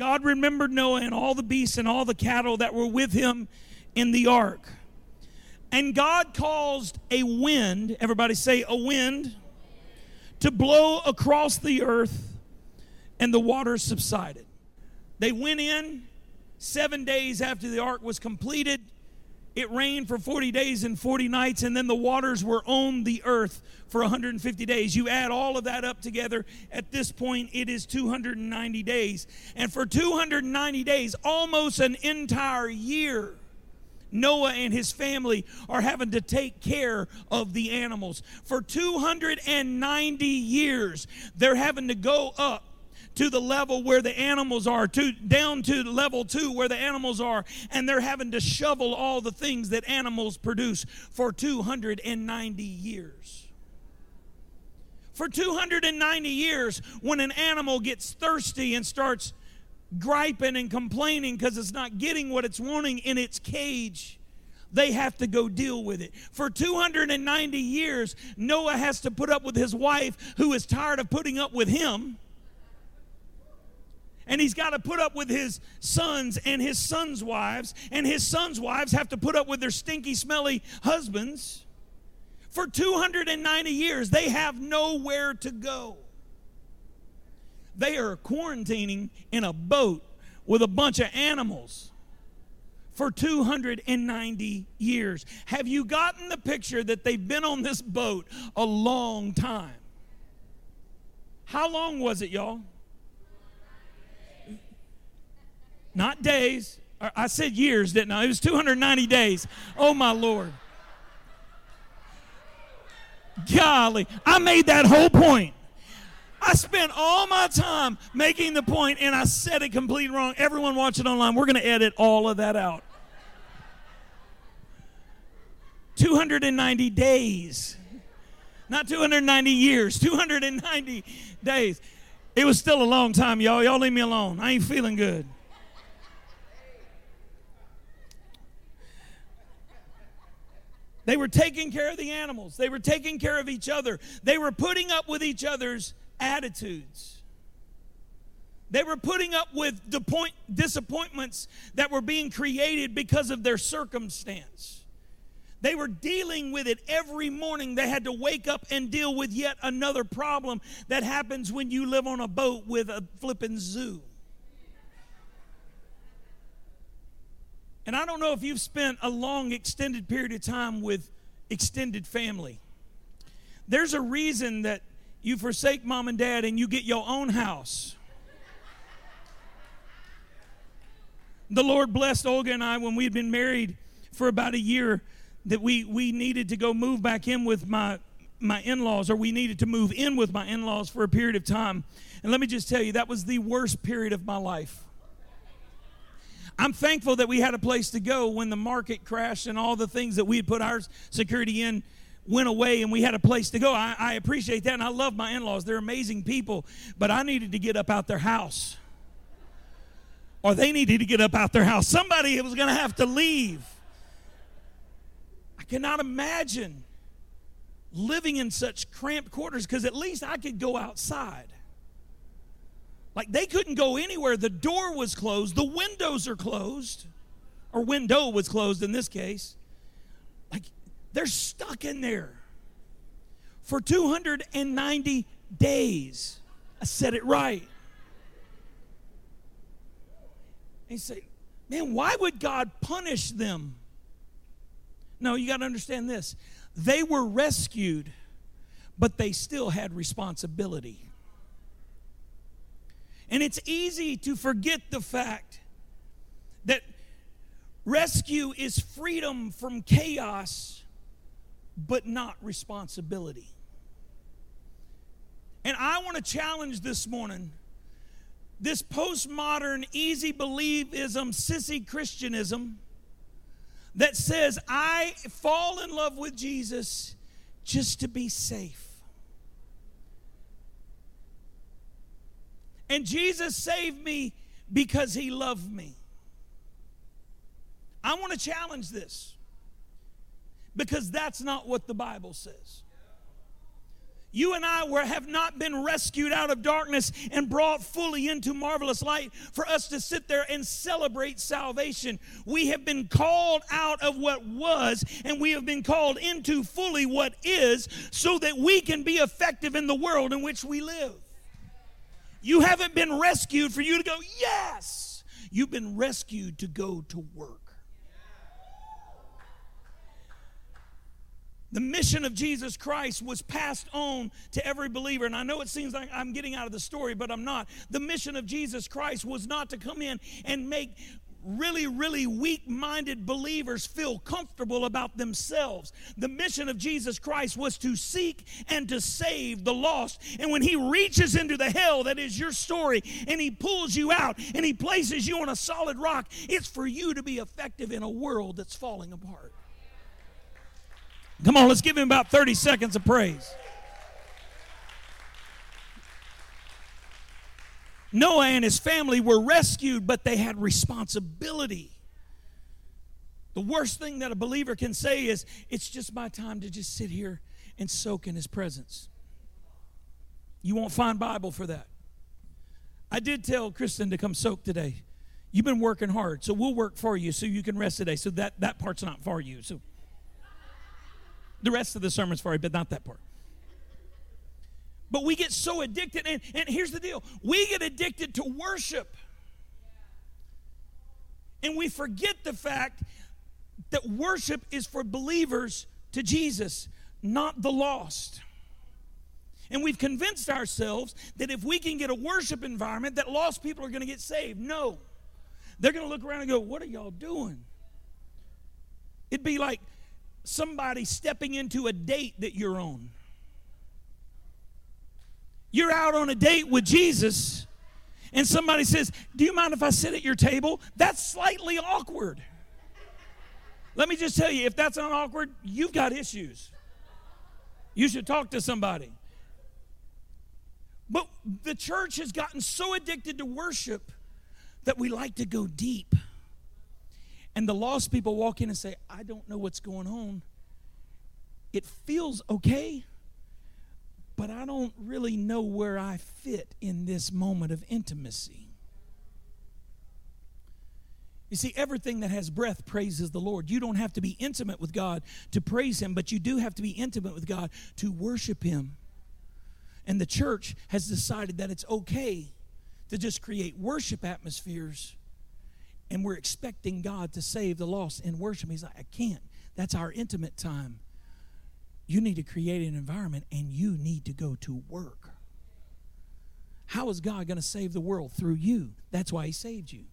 God remembered Noah and all the beasts and all the cattle that were with him in the ark. And God caused a wind, everybody say a wind, to blow across the earth, and the waters subsided. They went in seven days after the ark was completed. It rained for 40 days and 40 nights, and then the waters were on the earth for 150 days. You add all of that up together, at this point, it is 290 days. And for 290 days, almost an entire year, Noah and his family are having to take care of the animals. For 290 years, they're having to go up to the level where the animals are, to down to level two where the animals are, and they're having to shovel all the things that animals produce for 290 years. For 290 years, when an animal gets thirsty and starts griping and complaining because it's not getting what it's wanting in its cage, they have to go deal with it. For 290 years, Noah has to put up with his wife who is tired of putting up with him and he's got to put up with his sons and his sons' wives, and his sons' wives have to put up with their stinky, smelly husbands. For 290 years, they have nowhere to go. They are quarantining in a boat with a bunch of animals for 290 years. Have you gotten the picture that they've been on this boat a long time? How long was it, y'all? Not days. Uh, I said years, didn't I? It was 290 days. Oh, my Lord. Golly, I made that whole point. I spent all my time making the point and I said it completely wrong. Everyone watching online, we're going to edit all of that out. 290 days. Not 290 years, 290 days. It was still a long time, y'all. Y'all leave me alone. I ain't feeling good. They were taking care of the animals, they were taking care of each other, they were putting up with each other's attitudes. They were putting up with disappointments that were being created because of their circumstance. They were dealing with it every morning. They had to wake up and deal with yet another problem that happens when you live on a boat with a flippin' zoo. And I don't know if you've spent a long, extended period of time with extended family. There's a reason that you forsake mom and dad and you get your own house. The Lord blessed Olga and I when we had been married for about a year that we, we needed to go move back in with my, my in laws, or we needed to move in with my in laws for a period of time. And let me just tell you, that was the worst period of my life. I'm thankful that we had a place to go when the market crashed and all the things that we had put our security in went away and we had a place to go. I, I appreciate that and I love my in laws. They're amazing people, but I needed to get up out their house. Or they needed to get up out their house. Somebody was going to have to leave. I cannot imagine living in such cramped quarters because at least I could go outside. Like they couldn't go anywhere. The door was closed, the windows are closed, or window was closed in this case. Like they're stuck in there for 290 days. I said it right. And you say, man, why would God punish them? No, you got to understand this. They were rescued, but they still had responsibility. And it's easy to forget the fact that rescue is freedom from chaos, but not responsibility. And I want to challenge this morning this postmodern, easy believism, sissy Christianism that says, I fall in love with Jesus just to be safe. And Jesus saved me because he loved me. I want to challenge this because that's not what the Bible says. You and I were, have not been rescued out of darkness and brought fully into marvelous light for us to sit there and celebrate salvation. We have been called out of what was and we have been called into fully what is so that we can be effective in the world in which we live. You haven't been rescued for you to go, yes. You've been rescued to go to work. The mission of Jesus Christ was passed on to every believer. And I know it seems like I'm getting out of the story, but I'm not. The mission of Jesus Christ was not to come in and make really, really weak minded believers feel comfortable about themselves. The mission of Jesus Christ was to seek and to save the lost. And when He reaches into the hell that is your story and He pulls you out and He places you on a solid rock, it's for you to be effective in a world that's falling apart. Come on, let's give him about 30 seconds of praise. Noah and his family were rescued, but they had responsibility. The worst thing that a believer can say is, It's just my time to just sit here and soak in his presence. You won't find Bible for that. I did tell Kristen to come soak today. You've been working hard, so we'll work for you so you can rest today. So that, that part's not for you. So the rest of the sermon's for you, but not that part. But we get so addicted, and, and here's the deal we get addicted to worship. And we forget the fact that worship is for believers to Jesus, not the lost. And we've convinced ourselves that if we can get a worship environment, that lost people are going to get saved. No. They're going to look around and go, What are y'all doing? It'd be like somebody stepping into a date that you're on. You're out on a date with Jesus, and somebody says, Do you mind if I sit at your table? That's slightly awkward. Let me just tell you if that's not awkward, you've got issues. You should talk to somebody. But the church has gotten so addicted to worship that we like to go deep. And the lost people walk in and say, I don't know what's going on. It feels okay, but I don't really know where I fit in this moment of intimacy. You see, everything that has breath praises the Lord. You don't have to be intimate with God to praise Him, but you do have to be intimate with God to worship Him. And the church has decided that it's okay to just create worship atmospheres and we're expecting God to save the lost in worship. He's like, I can't. That's our intimate time. You need to create an environment and you need to go to work. How is God going to save the world? Through you. That's why He saved you.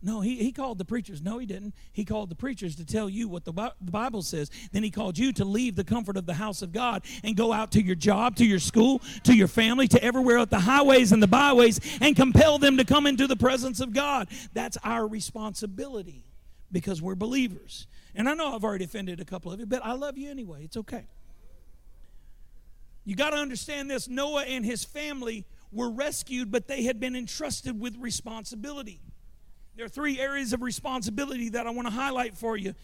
No, he, he called the preachers. No, he didn't. He called the preachers to tell you what the, the Bible says. Then he called you to leave the comfort of the house of God and go out to your job, to your school, to your family, to everywhere at the highways and the byways and compel them to come into the presence of God. That's our responsibility because we're believers. And I know I've already offended a couple of you, but I love you anyway. It's okay. You got to understand this Noah and his family were rescued, but they had been entrusted with responsibility. There are three areas of responsibility that I want to highlight for you.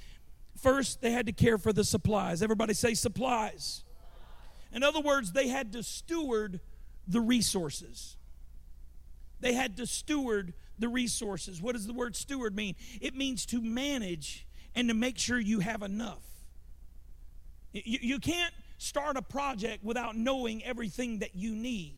First, they had to care for the supplies. Everybody say supplies. In other words, they had to steward the resources. They had to steward the resources. What does the word steward mean? It means to manage and to make sure you have enough. You, you can't start a project without knowing everything that you need.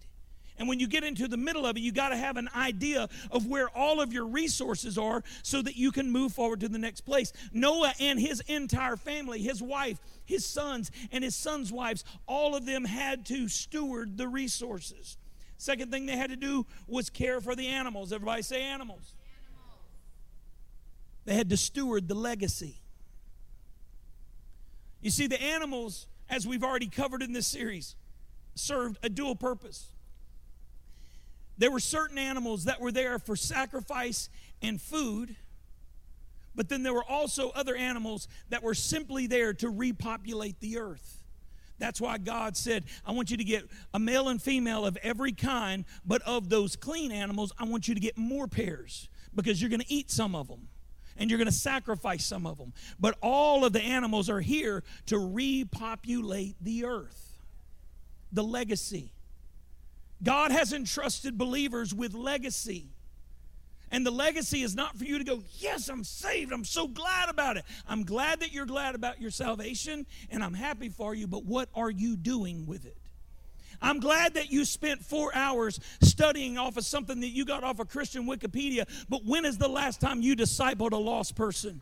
And when you get into the middle of it, you got to have an idea of where all of your resources are so that you can move forward to the next place. Noah and his entire family, his wife, his sons, and his sons' wives, all of them had to steward the resources. Second thing they had to do was care for the animals. Everybody say animals. They had to steward the legacy. You see, the animals, as we've already covered in this series, served a dual purpose. There were certain animals that were there for sacrifice and food, but then there were also other animals that were simply there to repopulate the earth. That's why God said, I want you to get a male and female of every kind, but of those clean animals, I want you to get more pairs because you're going to eat some of them and you're going to sacrifice some of them. But all of the animals are here to repopulate the earth. the legacy. God has entrusted believers with legacy. And the legacy is not for you to go, Yes, I'm saved. I'm so glad about it. I'm glad that you're glad about your salvation, and I'm happy for you, but what are you doing with it? I'm glad that you spent four hours studying off of something that you got off of Christian Wikipedia, but when is the last time you discipled a lost person?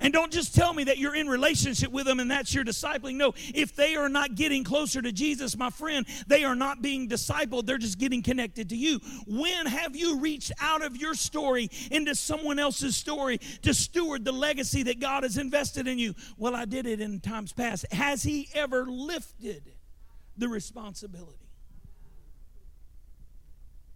And don't just tell me that you're in relationship with them and that's your discipling. No, if they are not getting closer to Jesus, my friend, they are not being discipled. They're just getting connected to you. When have you reached out of your story into someone else's story to steward the legacy that God has invested in you? Well, I did it in times past. Has He ever lifted the responsibility?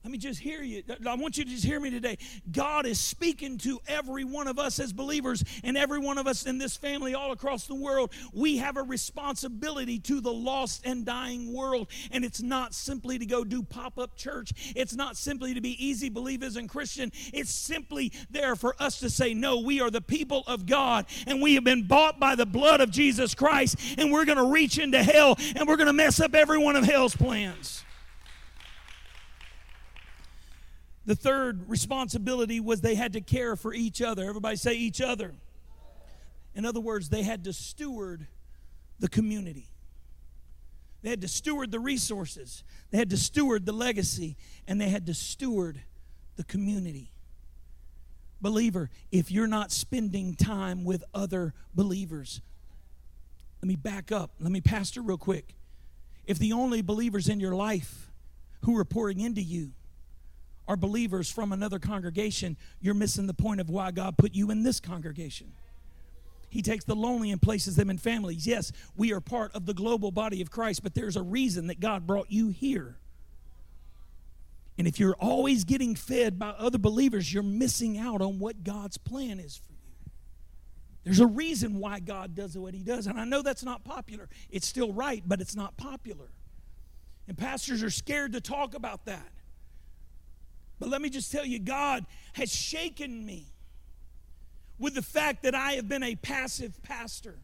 Let me just hear you. I want you to just hear me today. God is speaking to every one of us as believers and every one of us in this family all across the world. We have a responsibility to the lost and dying world. And it's not simply to go do pop up church, it's not simply to be easy believers and Christian. It's simply there for us to say, No, we are the people of God and we have been bought by the blood of Jesus Christ and we're going to reach into hell and we're going to mess up every one of hell's plans. The third responsibility was they had to care for each other. Everybody say each other. In other words, they had to steward the community. They had to steward the resources, they had to steward the legacy, and they had to steward the community. Believer, if you're not spending time with other believers, let me back up. Let me pastor real quick. If the only believers in your life who are pouring into you are believers from another congregation, you're missing the point of why God put you in this congregation. He takes the lonely and places them in families. Yes, we are part of the global body of Christ, but there's a reason that God brought you here. And if you're always getting fed by other believers, you're missing out on what God's plan is for you. There's a reason why God does what He does. And I know that's not popular. It's still right, but it's not popular. And pastors are scared to talk about that. But let me just tell you, God has shaken me with the fact that I have been a passive pastor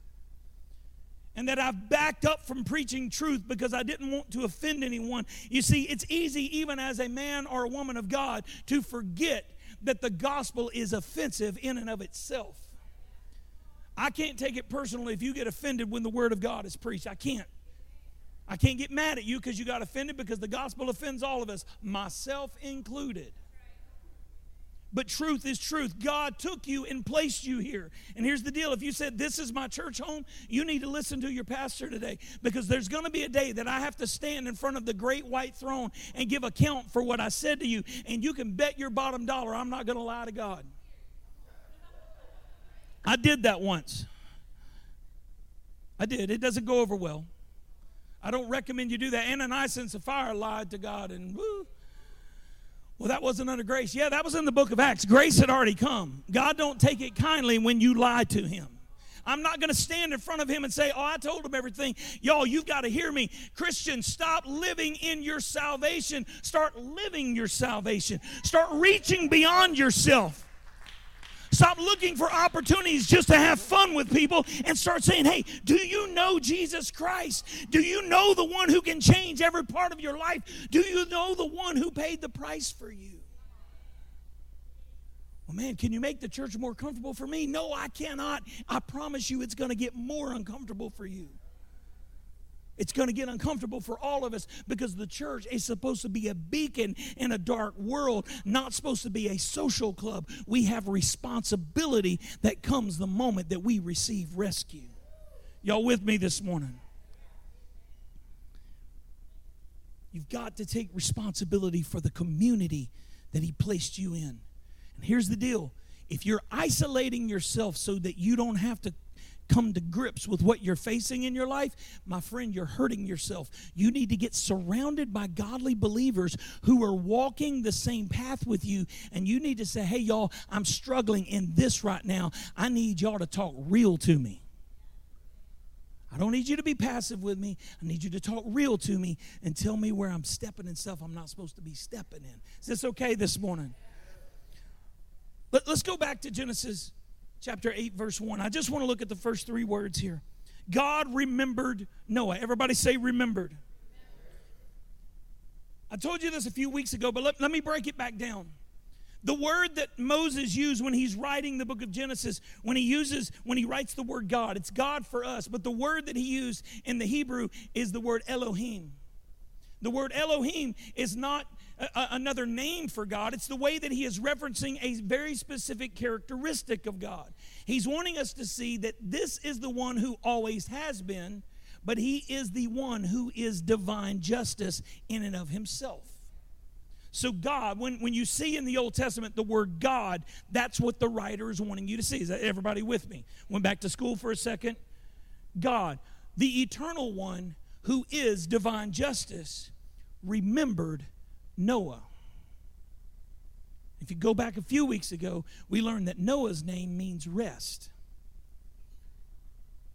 and that I've backed up from preaching truth because I didn't want to offend anyone. You see, it's easy, even as a man or a woman of God, to forget that the gospel is offensive in and of itself. I can't take it personally if you get offended when the word of God is preached. I can't. I can't get mad at you because you got offended because the gospel offends all of us, myself included. But truth is truth. God took you and placed you here. And here's the deal if you said, This is my church home, you need to listen to your pastor today because there's going to be a day that I have to stand in front of the great white throne and give account for what I said to you. And you can bet your bottom dollar I'm not going to lie to God. I did that once. I did. It doesn't go over well. I don't recommend you do that. Ananias and Sapphira lied to God and woo. Well, that wasn't under grace. Yeah, that was in the book of Acts. Grace had already come. God don't take it kindly when you lie to him. I'm not going to stand in front of him and say, Oh, I told him everything. Y'all, you've got to hear me. Christians, stop living in your salvation. Start living your salvation. Start reaching beyond yourself. Stop looking for opportunities just to have fun with people and start saying, hey, do you know Jesus Christ? Do you know the one who can change every part of your life? Do you know the one who paid the price for you? Well, man, can you make the church more comfortable for me? No, I cannot. I promise you it's going to get more uncomfortable for you. It's going to get uncomfortable for all of us because the church is supposed to be a beacon in a dark world, not supposed to be a social club. We have responsibility that comes the moment that we receive rescue. Y'all with me this morning? You've got to take responsibility for the community that He placed you in. And here's the deal if you're isolating yourself so that you don't have to come to grips with what you're facing in your life, my friend, you're hurting yourself. You need to get surrounded by godly believers who are walking the same path with you. And you need to say, hey, y'all, I'm struggling in this right now. I need y'all to talk real to me. I don't need you to be passive with me. I need you to talk real to me and tell me where I'm stepping in stuff I'm not supposed to be stepping in. Is this okay this morning? Let, us go back to Genesis chapter 8, verse 1. I just want to look at the first three words here. God remembered Noah. Everybody say remembered. I told you this a few weeks ago, but let, let me break it back down. The word that Moses used when he's writing the book of Genesis, when he uses, when he writes the word God, it's God for us. But the word that he used in the Hebrew is the word Elohim. The word Elohim is not a, another name for God, it's the way that he is referencing a very specific characteristic of God. He's wanting us to see that this is the one who always has been, but he is the one who is divine justice in and of himself. So, God, when, when you see in the Old Testament the word God, that's what the writer is wanting you to see. Is everybody with me? Went back to school for a second. God, the eternal one who is divine justice, remembered Noah. If you go back a few weeks ago, we learned that Noah's name means rest.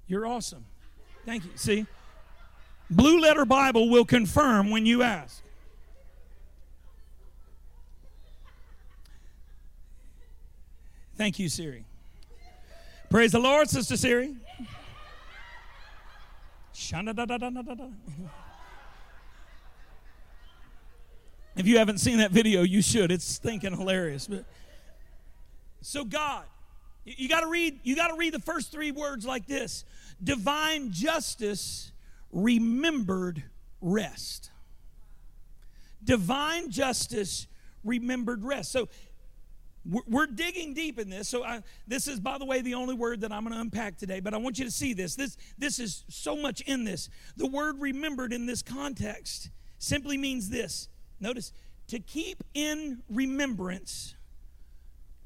You're awesome. Thank you. See? Blue Letter Bible will confirm when you ask. Thank you, Siri. Praise the Lord, Sister Siri. If you haven't seen that video, you should. It's stinking hilarious. But so God, you got to read. You got to read the first three words like this: divine justice, remembered rest. Divine justice, remembered rest. So we're digging deep in this. So I, this is, by the way, the only word that I'm going to unpack today. But I want you to see this. This this is so much in this. The word remembered in this context simply means this. Notice to keep in remembrance,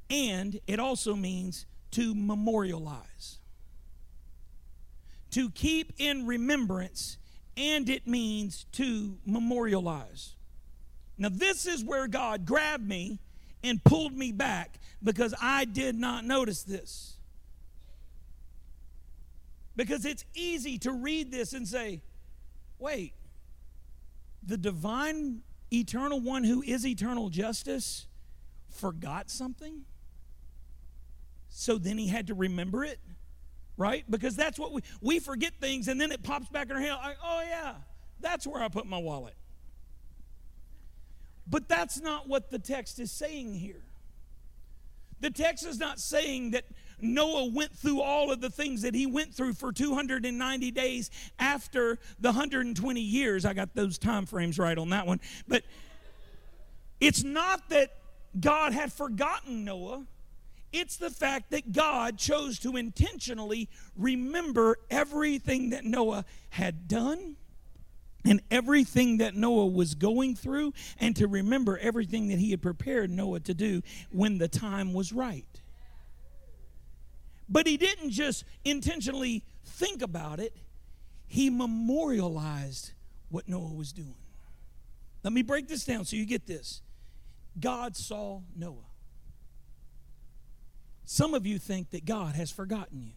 and it also means to memorialize. To keep in remembrance, and it means to memorialize. Now, this is where God grabbed me and pulled me back because I did not notice this. Because it's easy to read this and say, wait, the divine, eternal one who is eternal justice forgot something? So then he had to remember it, right? Because that's what we, we forget things and then it pops back in our head like, oh yeah, that's where I put my wallet. But that's not what the text is saying here. The text is not saying that Noah went through all of the things that he went through for 290 days after the 120 years. I got those time frames right on that one. But it's not that God had forgotten Noah. It's the fact that God chose to intentionally remember everything that Noah had done and everything that Noah was going through, and to remember everything that he had prepared Noah to do when the time was right. But he didn't just intentionally think about it, he memorialized what Noah was doing. Let me break this down so you get this. God saw Noah. Some of you think that God has forgotten you.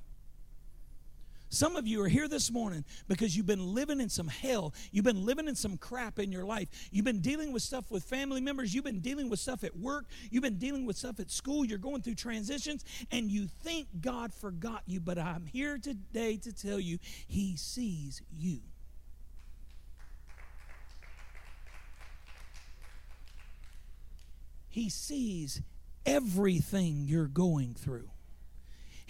Some of you are here this morning because you've been living in some hell. You've been living in some crap in your life. You've been dealing with stuff with family members. You've been dealing with stuff at work. You've been dealing with stuff at school. You're going through transitions and you think God forgot you. But I'm here today to tell you, He sees you. He sees everything you're going through.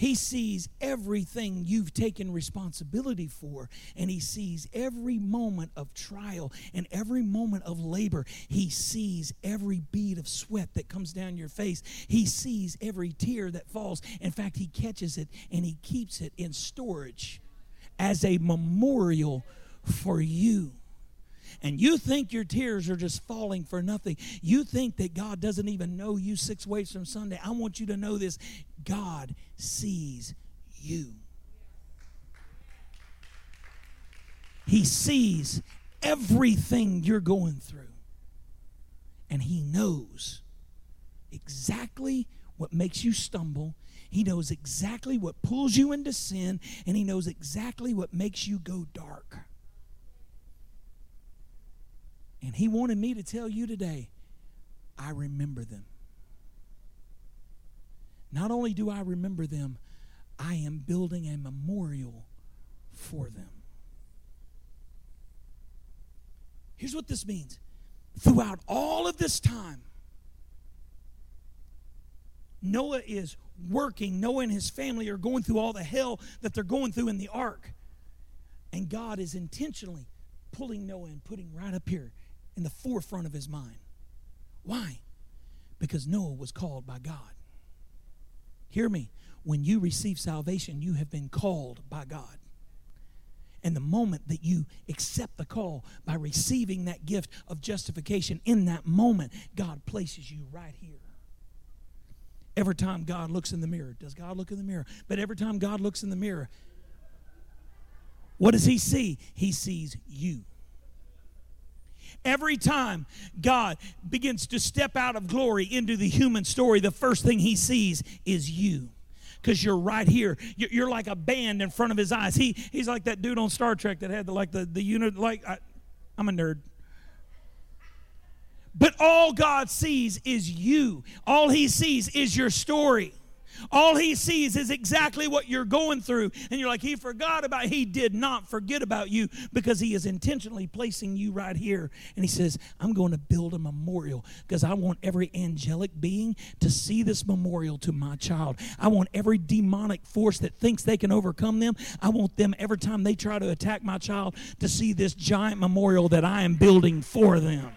He sees everything you've taken responsibility for, and He sees every moment of trial and every moment of labor. He sees every bead of sweat that comes down your face. He sees every tear that falls. In fact, He catches it and He keeps it in storage as a memorial for you and you think your tears are just falling for nothing, you think that God doesn't even know you six ways from Sunday, I want you to know this God sees you. He sees everything you're going through. And He knows exactly what makes you stumble. He knows exactly what pulls you into sin. And He knows exactly what makes you go dark. And He wanted me to tell you today, I remember them. Not only do I remember them, I am building a memorial for them. Here's what this means throughout all of this time, Noah is working. Noah and his family are going through all the hell that they're going through in the ark. And God is intentionally pulling Noah and putting right up here in the forefront of his mind. Why? Because Noah was called by God. Hear me. When you receive salvation, you have been called by God. And the moment that you accept the call by receiving that gift of justification, in that moment, God places you right here. Every time God looks in the mirror, does God look in the mirror? But every time God looks in the mirror, what does He see? He sees you. Every time God begins to step out of glory into the human story, the first thing He sees is you because you're right here. You're, like a band in front of his eyes. He, he's like that dude on Star Trek that had the, like the, the unit, like, I, I'm a nerd. But all God sees is you. All he sees is your story. All he sees is exactly what you're going through. And you're like, he forgot about, he did not forget about you because he is intentionally placing you right here. And he says, I'm going to build a memorial because I want every angelic being to see this memorial to my child. I want every demonic force that thinks they can overcome them, I want them every time they try to attack my child to see this giant memorial that I am building for them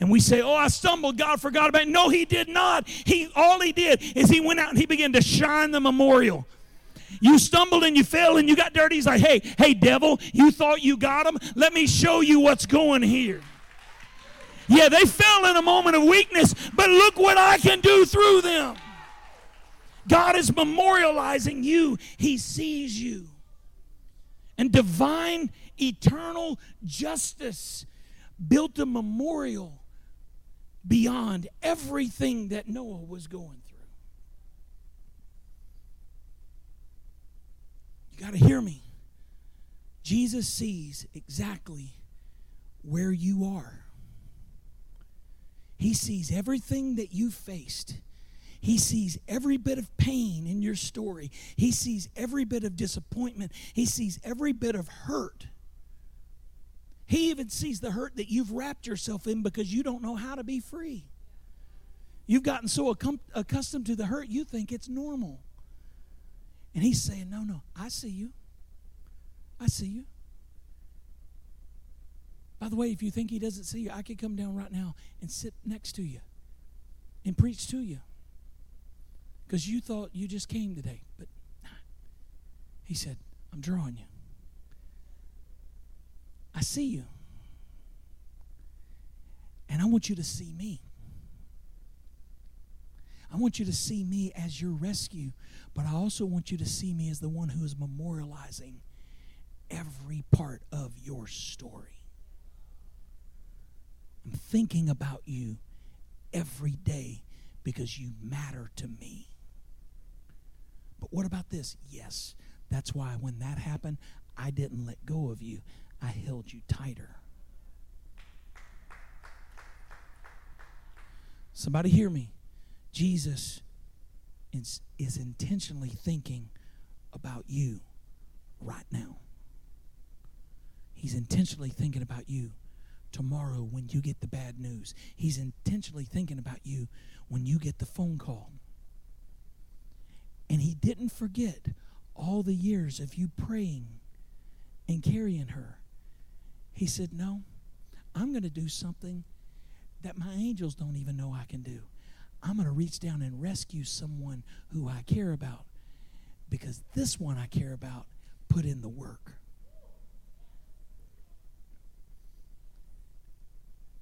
and we say, "Oh, I stumbled. God forgot about." It. No, He did not. He all He did is He went out and He began to shine the memorial. You stumbled and you fell and you got dirty. He's like, "Hey, hey, devil! You thought you got him? Let me show you what's going here." Yeah, they fell in a moment of weakness, but look what I can do through them. God is memorializing you. He sees you. And divine, eternal justice built a memorial beyond everything that Noah was going through. You got to hear me. Jesus sees exactly where you are. He sees everything that you faced. He sees every bit of pain in your story. He sees every bit of disappointment. He sees every bit of hurt. He even sees the hurt that you've wrapped yourself in because you don't know how to be free. You've gotten so accustomed to the hurt, you think it's normal. And he's saying, No, no, I see you. I see you. By the way, if you think he doesn't see you, I could come down right now and sit next to you and preach to you. Because you thought you just came today. But he said, I'm drawing you. I see you. And I want you to see me. I want you to see me as your rescue, but I also want you to see me as the one who is memorializing every part of your story. I'm thinking about you every day because you matter to me. But what about this? Yes, that's why when that happened, I didn't let go of you. I held you tighter. Somebody hear me. Jesus is, is intentionally thinking about you right now. He's intentionally thinking about you tomorrow when you get the bad news. He's intentionally thinking about you when you get the phone call. And he didn't forget all the years of you praying and carrying her he said, No, I'm going to do something that my angels don't even know I can do. I'm going to reach down and rescue someone who I care about because this one I care about put in the work.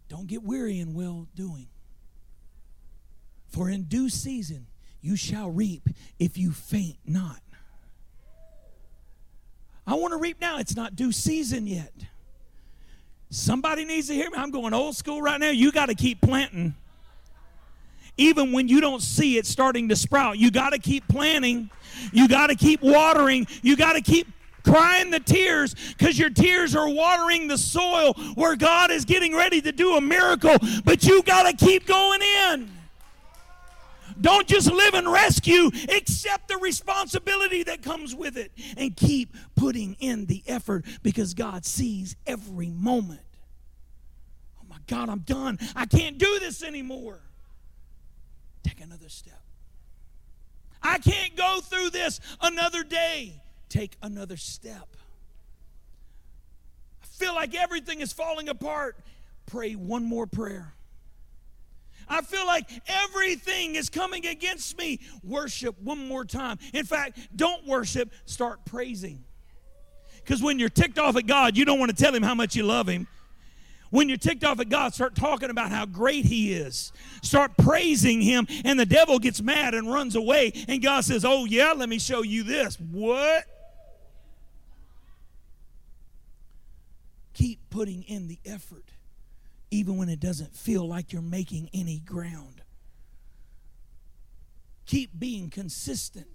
Don't get weary in well doing. For in due season you shall reap if you faint not. I want to reap now. It's not due season yet. Somebody needs to hear me. I'm going old school right now. You got to keep planting. Even when you don't see it starting to sprout, you got to keep planting. You got to keep watering. You got to keep crying the tears because your tears are watering the soil where God is getting ready to do a miracle. But you got to keep going in. Don't just live and rescue, accept the responsibility that comes with it and keep putting in the effort because God sees every moment God, I'm done. I can't do this anymore. Take another step. I can't go through this another day. Take another step. I feel like everything is falling apart. Pray one more prayer. I feel like everything is coming against me. Worship one more time. In fact, don't worship, start praising. Because when you're ticked off at God, you don't want to tell him how much you love him. When you're ticked off at God, start talking about how great He is. Start praising Him, and the devil gets mad and runs away. And God says, Oh, yeah, let me show you this. What? Keep putting in the effort, even when it doesn't feel like you're making any ground. Keep being consistent.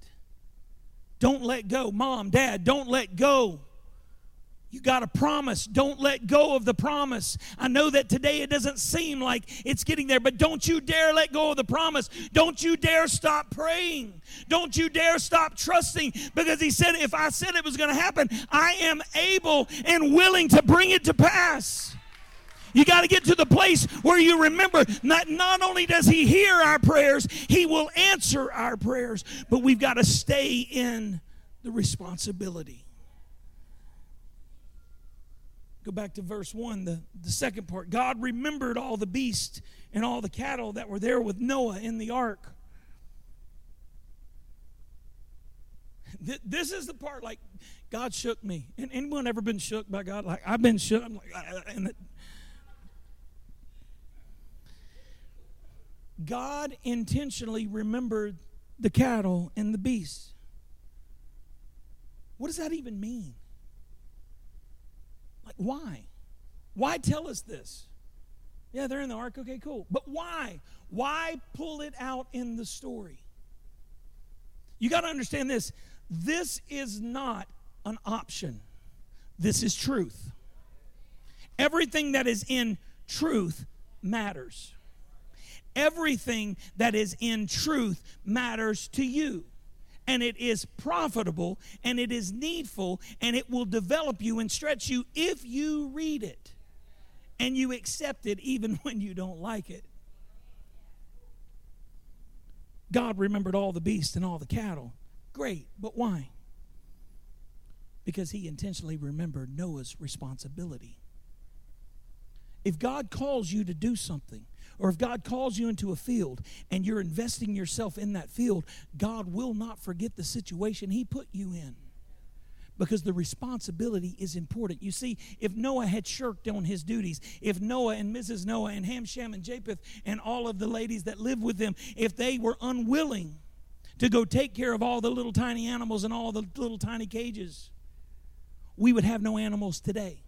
Don't let go. Mom, dad, don't let go. You got a promise. Don't let go of the promise. I know that today it doesn't seem like it's getting there, but don't you dare let go of the promise. Don't you dare stop praying. Don't you dare stop trusting because he said, if I said it was going to happen, I am able and willing to bring it to pass. You got to get to the place where you remember not, not only does he hear our prayers, he will answer our prayers, but we've got to stay in the responsibility. Go back to verse 1, the, the second part. God remembered all the beasts and all the cattle that were there with Noah in the ark. This is the part like God shook me. And anyone ever been shook by God? Like I've been shook. I'm like, ah, and it, God intentionally remembered the cattle and the beasts. What does that even mean? Like, why? Why tell us this? Yeah, they're in the ark. Okay, cool. But why? Why pull it out in the story? You got to understand this. This is not an option, this is truth. Everything that is in truth matters. Everything that is in truth matters to you and it is profitable and it is needful and it will develop you and stretch you if you read it and you accept it even when you don't like it. God remembered all the beasts and all the cattle. Great, but why? Because he intentionally remembered Noah's responsibility. If God calls you to do something, or if God calls you into a field and you're investing yourself in that field, God will not forget the situation He put you in because the responsibility is important. You see, if Noah had shirked on his duties, if Noah and Mrs. Noah and Ham, Shem, and Japheth and all of the ladies that lived with them, if they were unwilling to go take care of all the little tiny animals and all the little tiny cages, we would have no animals today.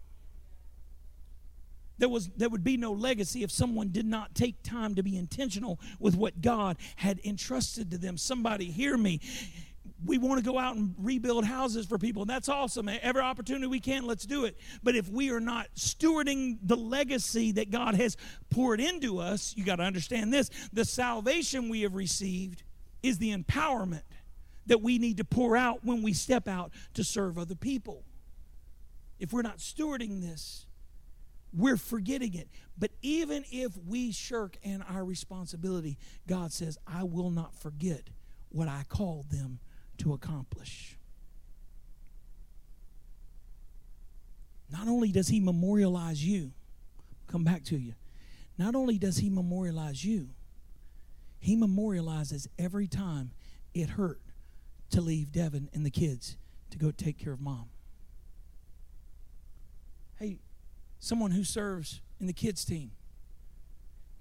There, was, there would be no legacy if someone did not take time to be intentional with what God had entrusted to them. Somebody hear me. We want to go out and rebuild houses for people. That's awesome. Every opportunity we can, let's do it. But if we are not stewarding the legacy that God has poured into us, you got to understand this the salvation we have received is the empowerment that we need to pour out when we step out to serve other people. If we're not stewarding this, we're forgetting it. But even if we shirk in our responsibility, God says, I will not forget what I called them to accomplish. Not only does He memorialize you, come back to you, not only does He memorialize you, He memorializes every time it hurt to leave Devin and the kids to go take care of mom. Hey, someone who serves in the kids' team.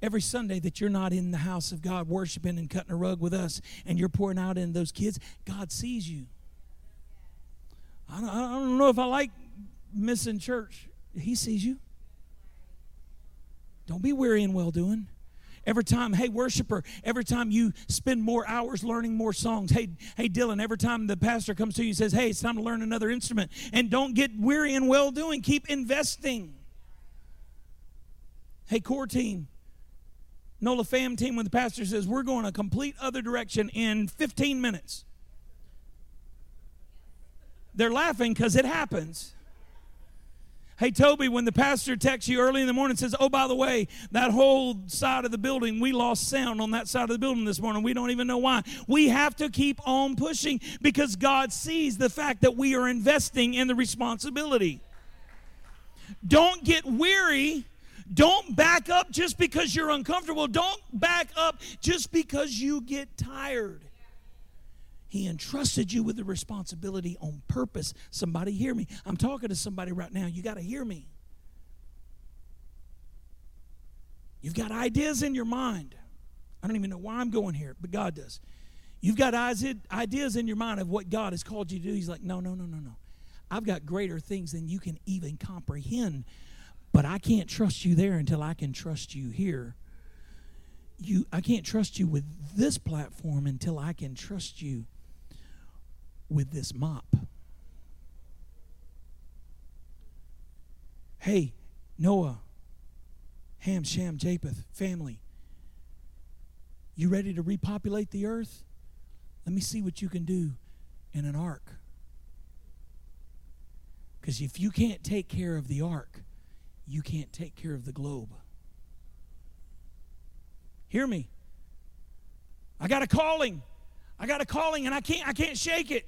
Every Sunday that you're not in the house of God worshiping and cutting a rug with us and you're pouring out in those kids, God sees you. I don't, I don't know if I like missing church. He sees you. Don't be weary in well doing. Every time, hey, worshiper, every time you spend more hours learning more songs, hey, hey, Dylan, every time the pastor comes to you and says, hey, it's time to learn another instrument, and don't get weary in well doing, keep investing. Hey, core team, NOLA fam team, when the pastor says we're going a complete other direction in 15 minutes, they're laughing because it happens. Hey, Toby, when the pastor texts you early in the morning and says, Oh, by the way, that whole side of the building, we lost sound on that side of the building this morning. We don't even know why. We have to keep on pushing because God sees the fact that we are investing in the responsibility. Don't get weary. Don't back up just because you're uncomfortable. Don't back up just because you get tired. He entrusted you with the responsibility on purpose. Somebody hear me. I'm talking to somebody right now. You got to hear me. You've got ideas in your mind. I don't even know why I'm going here, but God does. You've got ideas in your mind of what God has called you to do. He's like, no, no, no, no, no. I've got greater things than you can even comprehend, but I can't trust you there until I can trust you here. You, I can't trust you with this platform until I can trust you with this mop. Hey, Noah, Ham, Shem, Japheth, family, you ready to repopulate the earth? Let me see what you can do in an ark. Because if you can't take care of the ark, you can't take care of the globe. Hear me. I got a calling. I got a calling and I can't I can't shake it.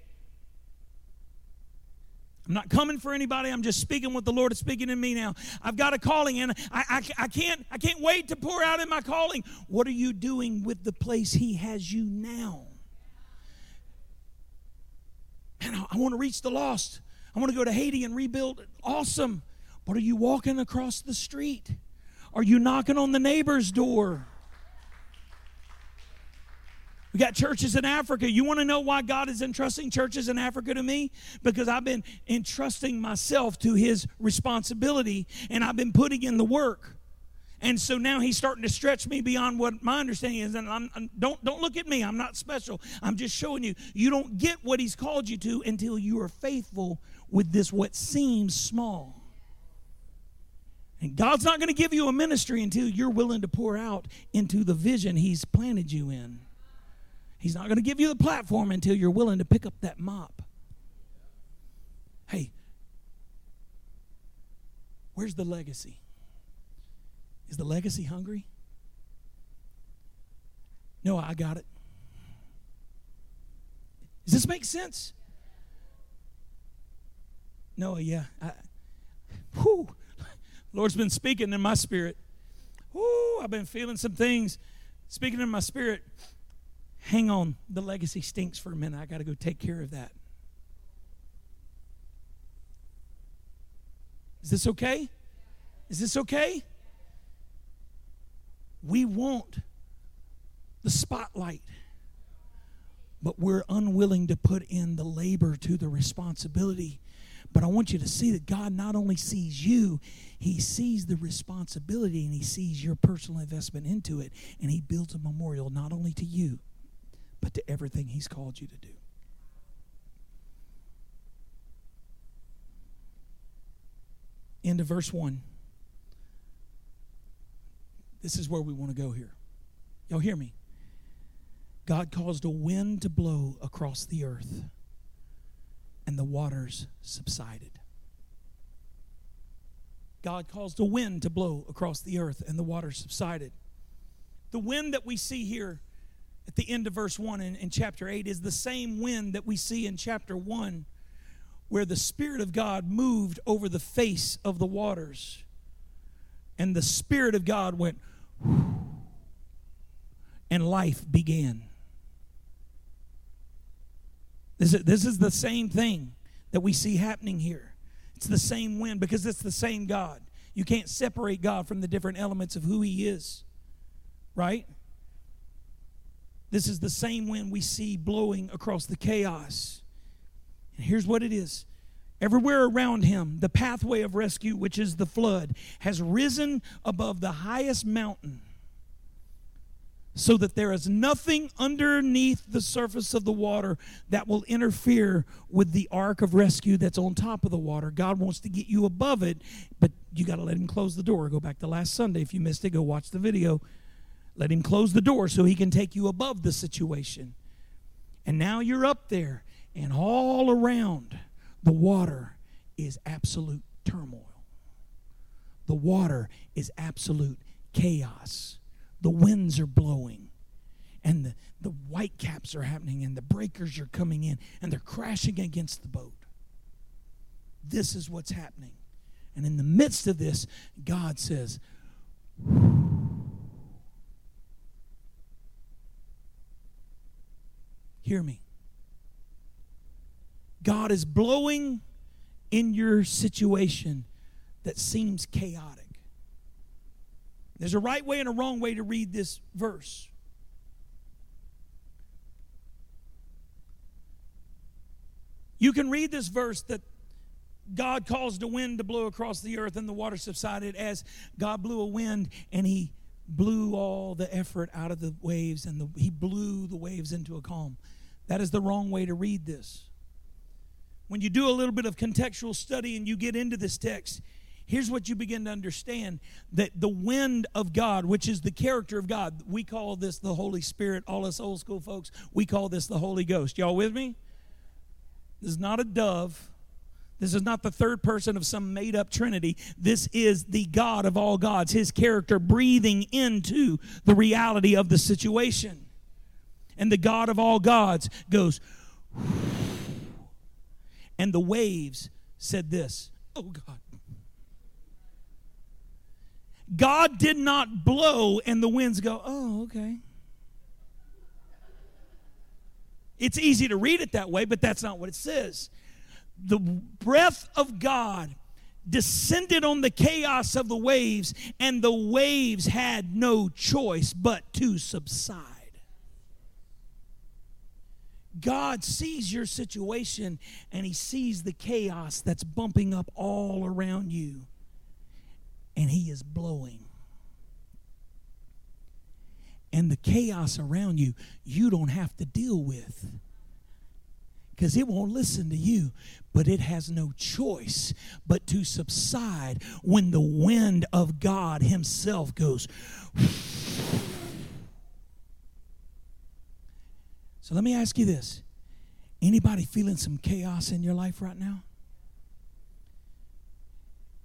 I'm not coming for anybody. I'm just speaking what the Lord is speaking in me now. I've got a calling, and I, I, I, can't I can't wait to pour out in my calling. What are you doing with the place He has you now? Man, I, I want to reach the lost. I want to go to Haiti and rebuild. Awesome. But are you walking across the street? Are you knocking on the neighbor's door? We got churches in Africa. You want to know why God is entrusting churches in Africa to me? Because I've been entrusting myself to His responsibility and I've been putting in the work. And so now he's starting to stretch me beyond what my understanding is. And I'm, I'm, don't, don't look at me. I'm not special. I'm just showing you. You don't get what he's called you to until you are faithful with this, what seems small. And God's not going to give you a ministry until you're willing to pour out into the vision he's planted you in. He's not going to give you the platform until you're willing to pick up that mop. Hey, where's the legacy? Is the legacy hungry? No, I got it. Does this make sense? No, yeah. I, whew, Lord's been speaking in my spirit. Whoo, I've been feeling some things speaking in my spirit hang on, the legacy stinks for a minute. I got to go take care of that. Is this okay? Is this okay? We want the spotlight, but we're unwilling to put in the labor to the responsibility. But I want you to see that God not only sees you, He sees the responsibility and He sees your personal investment into it. And He builds a memorial not only to you, but to everything He's called you to do. Into verse 1. This is where we want to go here. Y'all hear me? God caused a wind to blow across the earth, and the waters subsided. God caused a wind to blow across the earth, and the waters subsided. The wind that we see here at the end of verse 1 in, in chapter 8 is the same wind that we see in chapter 1 where the Spirit of God moved over the face of the waters. And the Spirit of God went, and life began. This is, this is the same thing that we see happening here. It's the same wind because it's the same God. You can't separate God from the different elements of who He is, right? This is the same wind we see blowing across the chaos. And here's what it is Everywhere around him, the pathway of rescue, which is the flood, has risen above the highest mountain so that there is nothing underneath the surface of the water that will interfere with the ark of rescue that's on top of the water. God wants to get you above it, but you got to let him close the door. Go back to last Sunday. If you missed it, go watch the video. Let him close the door so he can take you above the situation. And now you're up there, and all around the water is absolute turmoil. the water is absolute chaos. The winds are blowing, and the, the white caps are happening, and the breakers are coming in, and they're crashing against the boat. This is what's happening. And in the midst of this, God says, Hear me. God is blowing in your situation that seems chaotic. There's a right way and a wrong way to read this verse. You can read this verse that God caused a wind to blow across the earth and the water subsided as God blew a wind and he blew all the effort out of the waves and the, he blew the waves into a calm. That is the wrong way to read this. When you do a little bit of contextual study and you get into this text, here's what you begin to understand that the wind of God, which is the character of God, we call this the Holy Spirit. All us old school folks, we call this the Holy Ghost. Y'all with me? This is not a dove. This is not the third person of some made up Trinity. This is the God of all gods, his character breathing into the reality of the situation. And the God of all gods goes, and the waves said this Oh God. God did not blow and the winds go, Oh, okay. It's easy to read it that way, but that's not what it says. The breath of God descended on the chaos of the waves, and the waves had no choice but to subside. God sees your situation and He sees the chaos that's bumping up all around you, and He is blowing. And the chaos around you, you don't have to deal with because it won't listen to you, but it has no choice but to subside when the wind of God Himself goes. So let me ask you this. Anybody feeling some chaos in your life right now?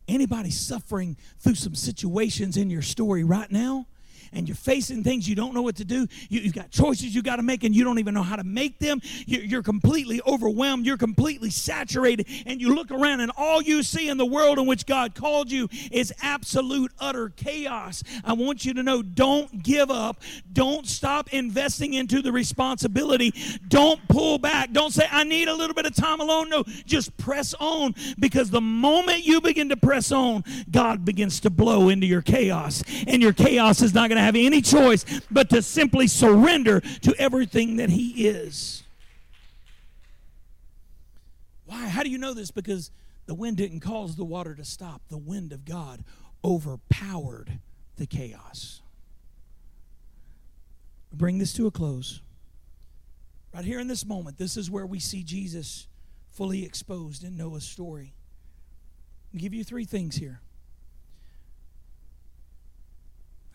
Anybody suffering through some situations in your story right now? And you're facing things you don't know what to do. You, have got choices you got to make and you don't even know how to make them. You, you're completely overwhelmed. You're completely saturated. And you look around and all you see in the world in which God called you is absolute, utter chaos. I want you to know don't give up. Don't stop investing into the responsibility. Don't pull back. Don't say, I need a little bit of time alone. No, just press on because the moment you begin to press on, God begins to blow into your chaos. And your chaos is not going to have any choice but to simply surrender to everything that He is. Why? How do you know this? Because the wind didn't cause the water to stop, the wind of God overpowered the chaos. Bring this to a close. Right here in this moment, this is where we see Jesus fully exposed in Noah's story. I'll give you three things here.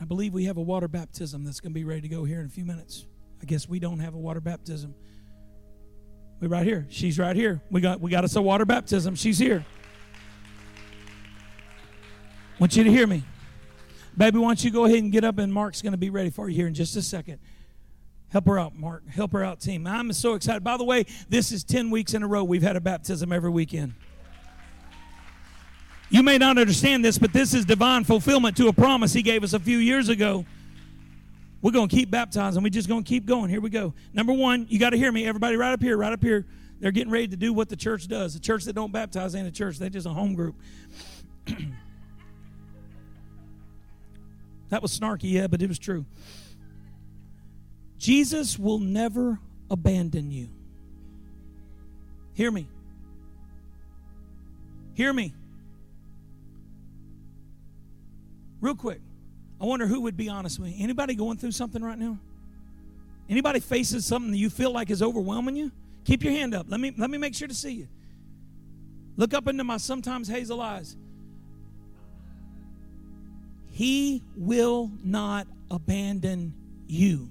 I believe we have a water baptism that's going to be ready to go here in a few minutes. I guess we don't have a water baptism. We're right here. She's right here. We got we got us a water baptism. She's here. I want you to hear me. Baby, why don't you go ahead and get up and Mark's going to be ready for you here in just a second. Help her out, Mark. Help her out, team. I'm so excited. By the way, this is 10 weeks in a row we've had a baptism every weekend. You may not understand this, but this is divine fulfillment to a promise He gave us a few years ago. We're going to keep baptizing. We're just going to keep going. Here we go. Number one, you got to hear me. Everybody, right up here, right up here. They're getting ready to do what the church does. The church that don't baptize ain't a church. They're just a home group. that was snarky, yeah, but it was true. Jesus will never abandon you. Hear me. Hear me. Real quick, I wonder who would be honest with me. Anybody going through something right now? Anybody faces something that you feel like is overwhelming you? Keep your hand up. Let me let me make sure to see you. Look up into my sometimes hazel eyes. He will not abandon you.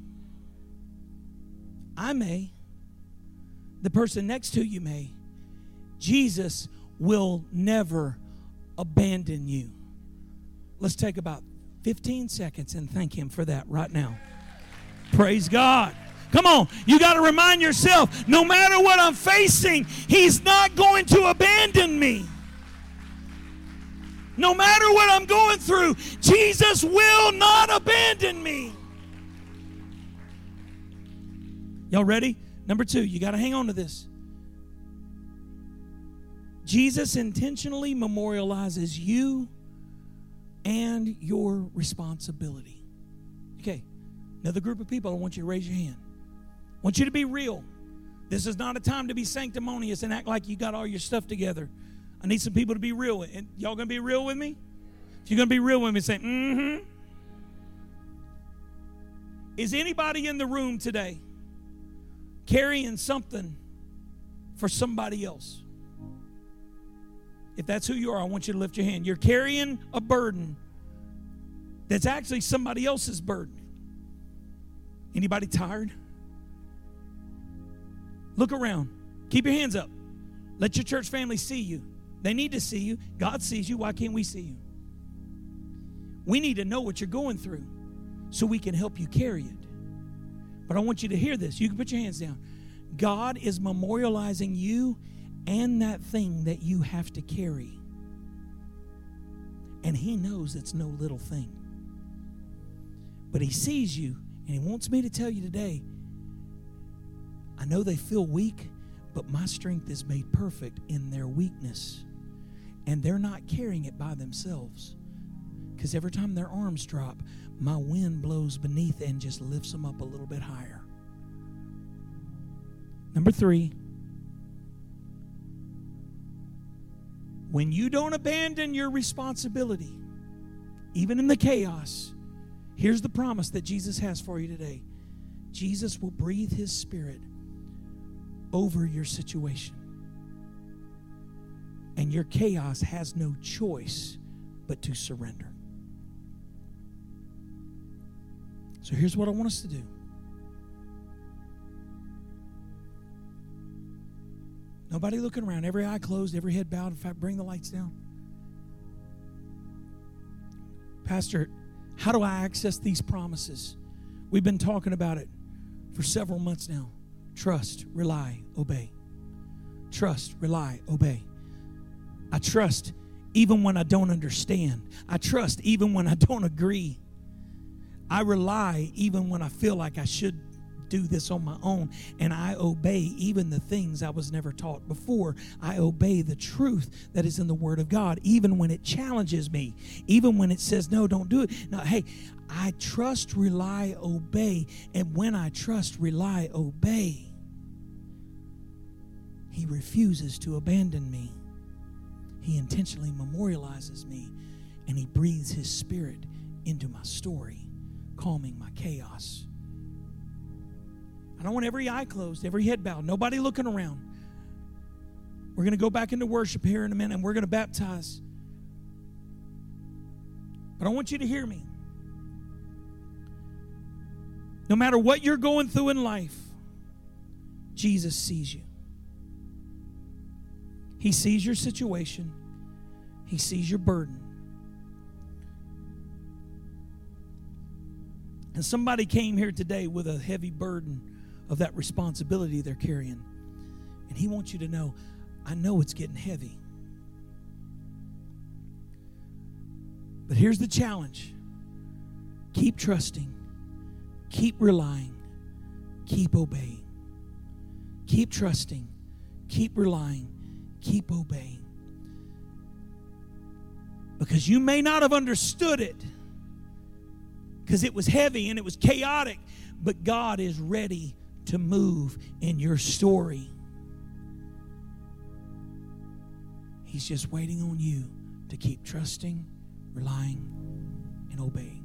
I may. The person next to you may. Jesus will never abandon you. Let's take about 15 seconds and thank Him for that right now. Praise God. Come on, you got to remind yourself no matter what I'm facing, He's not going to abandon me. No matter what I'm going through, Jesus will not abandon me. Y'all ready? Number two, you got to hang on to this. Jesus intentionally memorializes you and your responsibility. Okay, another group of people, I want you to raise your hand. I want you to be real. This is not a time to be sanctimonious and act like you got all your stuff together. I need some people to be real. And y'all gonna be real with me? If you're gonna be real with me, say, mm-hmm. Is anybody in the room today carrying something for somebody else? If that's who you are, I want you to lift your hand. You're carrying a burden that's actually somebody else's burden. Anybody tired? Look around. Keep your hands up. Let your church family see you. They need to see you. God sees you. Why can't we see you? We need to know what you're going through so we can help you carry it. But I want you to hear this. You can put your hands down. God is memorializing you and that thing that you have to carry. And He knows it's no little thing. But He sees you, and He wants me to tell you today I know they feel weak, but my strength is made perfect in their weakness and they're not carrying it by themselves. Because every time their arms drop, my wind blows beneath and just lifts them up a little bit higher. Number three, when you don't abandon your responsibility, even in the chaos, here's the promise that Jesus has for you today Jesus will breathe his spirit over your situation. And your chaos has no choice but to surrender. So here's what I want us to do. Nobody looking around, every eye closed, every head bowed. In fact, bring the lights down. Pastor, how do I access these promises? We've been talking about it for several months now. Trust, rely, obey. Trust, rely, obey. I trust even when I don't understand. I trust even when I don't agree. I rely even when I feel like I should do this on my own. And I obey even the things I was never taught before. I obey the truth that is in the Word of God, even when it challenges me, even when it says, no, don't do it. Now, hey, I trust, rely, obey. And when I trust, rely, obey, He refuses to abandon me. He intentionally memorializes me and He breathes His Spirit into my story, calming my chaos. I don't want every eye closed, every head bowed, nobody looking around. We're going to go back into worship here in a minute and we're going to baptize. But I want you to hear me. No matter what you're going through in life, Jesus sees you. He sees your situation, He sees your burden. And somebody came here today with a heavy burden of that responsibility they're carrying. And He wants you to know I know it's getting heavy. But here's the challenge keep trusting, keep relying, keep obeying. Keep trusting, keep relying, keep obeying. Because you may not have understood it because it was heavy and it was chaotic, but God is ready to move in your story. He's just waiting on you to keep trusting, relying, and obeying.